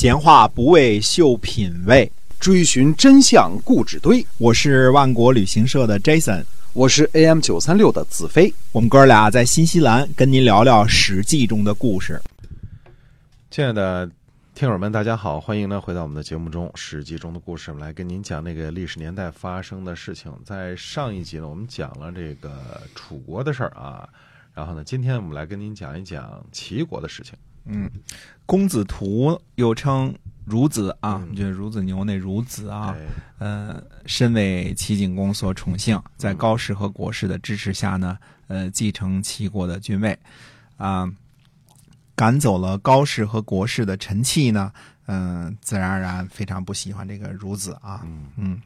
闲话不为秀品味，追寻真相故纸堆。我是万国旅行社的 Jason，我是 AM 九三六的子飞。我们哥俩在新西兰跟您聊聊《史记》中的故事。亲爱的听友们，大家好，欢迎呢回到我们的节目中，《史记》中的故事，我们来跟您讲那个历史年代发生的事情。在上一集呢，我们讲了这个楚国的事儿啊，然后呢，今天我们来跟您讲一讲齐国的事情。嗯，公子图又称孺子啊，就是孺子牛那孺子啊。呃，身为齐景公所宠幸，在高氏和国氏的支持下呢，呃，继承齐国的君位。啊，赶走了高氏和国氏的臣妾呢，嗯，自然而然非常不喜欢这个孺子啊，嗯，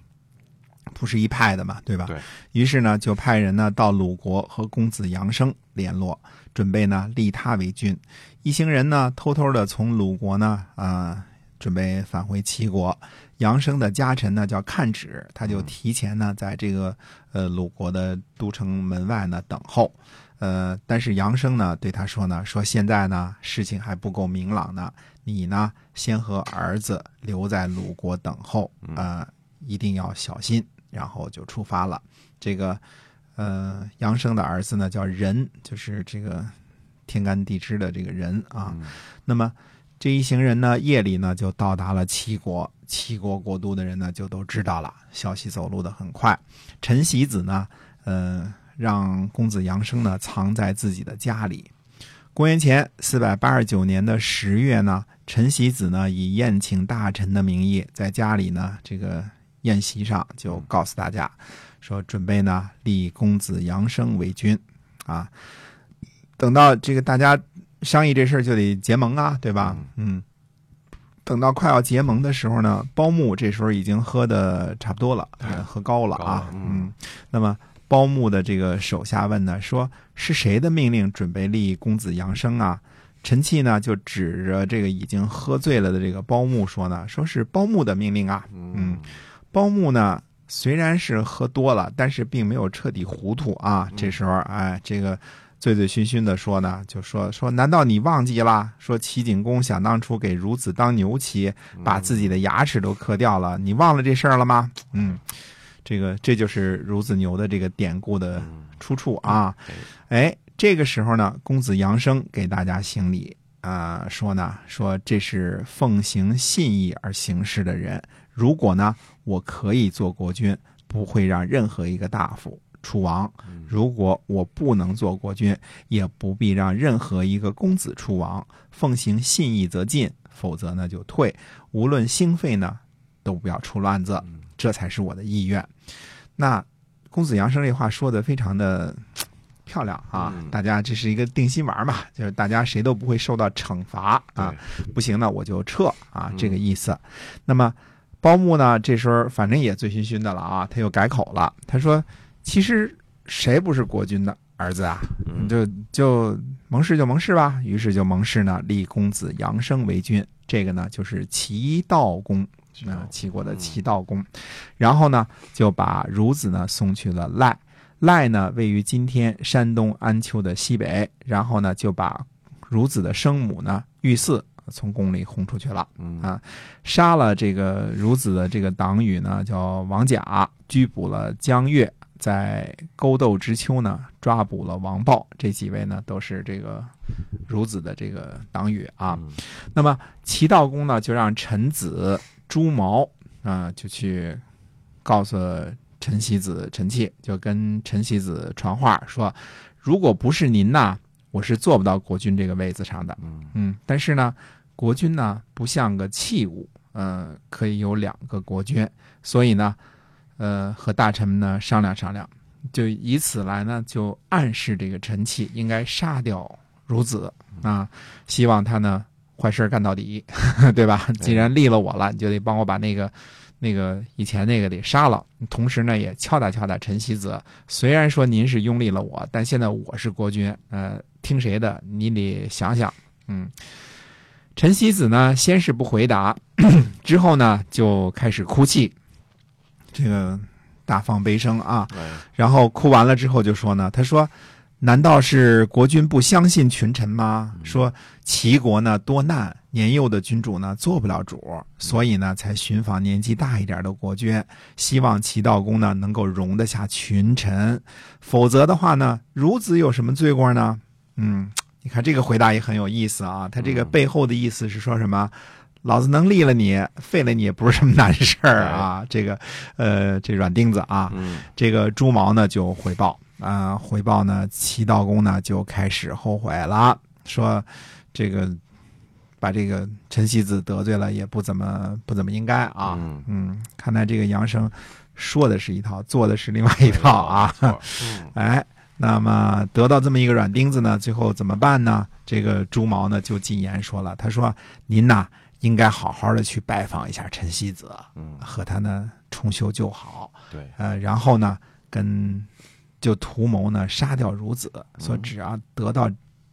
不是一派的嘛，对吧？对于是呢，就派人呢到鲁国和公子杨生联络，准备呢立他为君。一行人呢，偷偷的从鲁国呢，啊，准备返回齐国。杨生的家臣呢，叫看止，他就提前呢，在这个呃鲁国的都城门外呢等候。呃，但是杨生呢，对他说呢，说现在呢，事情还不够明朗呢，你呢，先和儿子留在鲁国等候，呃，一定要小心。然后就出发了。这个，呃，杨生的儿子呢，叫仁，就是这个。天干地支的这个人啊，那么这一行人呢，夜里呢就到达了齐国。齐国国都的人呢，就都知道了，消息走路的很快。陈喜子呢，呃，让公子杨生呢藏在自己的家里。公元前四百八十九年的十月呢，陈喜子呢以宴请大臣的名义，在家里呢这个宴席上就告诉大家，说准备呢立公子杨生为君啊。等到这个大家商议这事儿就得结盟啊，对吧？嗯，等到快要结盟的时候呢，包木这时候已经喝的差不多了，喝高了啊。嗯，那么包木的这个手下问呢，说是谁的命令准备立公子杨生啊？陈气呢就指着这个已经喝醉了的这个包木说呢，说是包木的命令啊。嗯，包木呢虽然是喝多了，但是并没有彻底糊涂啊。这时候，哎，这个。醉醉醺醺的说呢，就说说，难道你忘记了？说齐景公想当初给孺子当牛骑，把自己的牙齿都磕掉了，你忘了这事儿了吗？嗯，这个这就是孺子牛的这个典故的出处啊。哎，这个时候呢，公子杨生给大家行礼啊，说呢，说这是奉行信义而行事的人。如果呢，我可以做国君，不会让任何一个大夫。出王，如果我不能做国君，也不必让任何一个公子出王。奉行信义则进，否则呢就退。无论兴废呢，都不要出乱子，这才是我的意愿。那公子杨生这话说的非常的漂亮啊！大家这是一个定心丸嘛，就是大家谁都不会受到惩罚啊。不行呢，我就撤啊，这个意思。那么包木呢，这时候反正也醉醺醺的了啊，他又改口了，他说。其实谁不是国君的儿子啊？就就盟誓就盟誓吧。于是就盟誓呢，立公子杨生为君。这个呢，就是齐悼公啊，齐国的齐悼公。然后呢，就把孺子呢送去了赖。赖呢，位于今天山东安丘的西北。然后呢，就把孺子的生母呢玉嗣从宫里轰出去了。啊，杀了这个孺子的这个党羽呢，叫王甲，拘捕了江越。在勾斗之秋呢，抓捕了王豹，这几位呢都是这个孺子的这个党羽啊。那么齐悼公呢，就让臣子朱毛啊，就去告诉陈喜子、陈妾，就跟陈喜子传话说：如果不是您呐，我是坐不到国君这个位子上的。嗯，但是呢，国君呢不像个器物，嗯，可以有两个国君，所以呢。呃，和大臣们呢商量商量，就以此来呢，就暗示这个陈气应该杀掉孺子啊，希望他呢坏事干到底，对吧？既然立了我了，你就得帮我把那个那个以前那个得杀了。同时呢，也敲打敲打陈希子，虽然说您是拥立了我，但现在我是国君，呃，听谁的？你得想想。嗯，陈希子呢，先是不回答，之后呢，就开始哭泣。这个大放悲声啊，然后哭完了之后就说呢，他说：“难道是国君不相信群臣吗？说齐国呢多难，年幼的君主呢做不了主，所以呢才寻访年纪大一点的国君，希望齐悼公呢能够容得下群臣。否则的话呢，孺子有什么罪过呢？嗯，你看这个回答也很有意思啊。他这个背后的意思是说什么？老子能立了你，废了你也不是什么难事儿啊。这个，呃，这软钉子啊。嗯这个朱毛呢就回报啊、回报呢，齐悼公呢就开始后悔了，说这个把这个陈希子得罪了，也不怎么不怎么应该啊。嗯嗯，看来这个杨生说的是一套，做的是另外一套啊。嗯 哎，那么得到这么一个软钉子呢，最后怎么办呢？这个朱毛呢就进言说了，他说：“您呐应该好好的去拜访一下陈希子，嗯，和他呢重修旧好。对，呃，然后呢跟就图谋呢杀掉孺子，说只要得到。”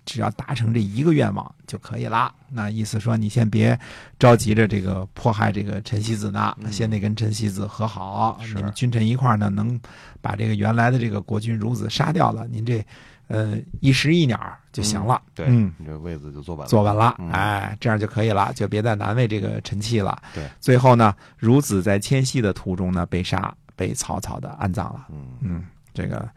只要达成这一个愿望就可以了。那意思说，你先别着急着这个迫害这个陈希子呢，嗯先得跟陈希子和好。是你们君臣一块儿呢，能把这个原来的这个国君孺子杀掉了，您这呃一石一鸟就行了。对，嗯，你这位子就坐稳了。坐稳了，嗯哎，这样就可以了，就别再难为这个陈气了。对，最后呢，孺子在迁徙的途中呢被杀，被草草的安葬了。嗯，嗯，这个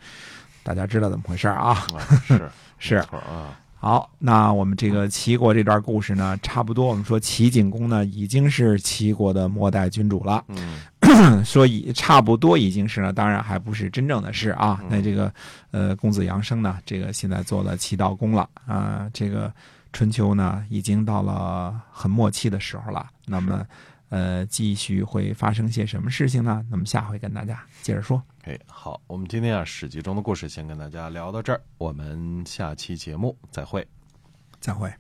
大家知道怎么回事啊？啊是 是啊，好，那我们这个齐国这段故事呢，差不多我们说齐景公呢已经是齐国的末代君主了，嗯 说已差不多已经是了，当然还不是真正的是啊。嗯那这个呃公子阳生呢，这个现在做了齐悼公了啊、这个春秋呢已经到了很末期的时候了。那么呃，继续会发生些什么事情呢？那么下回跟大家接着说。哎，好，我们今天啊《史记》中的故事先跟大家聊到这儿，我们下期节目再会。再会。